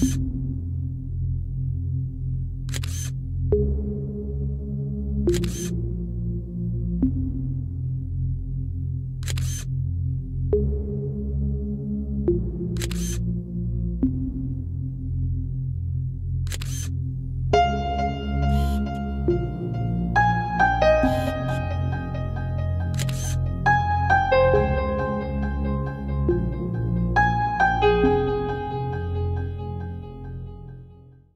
you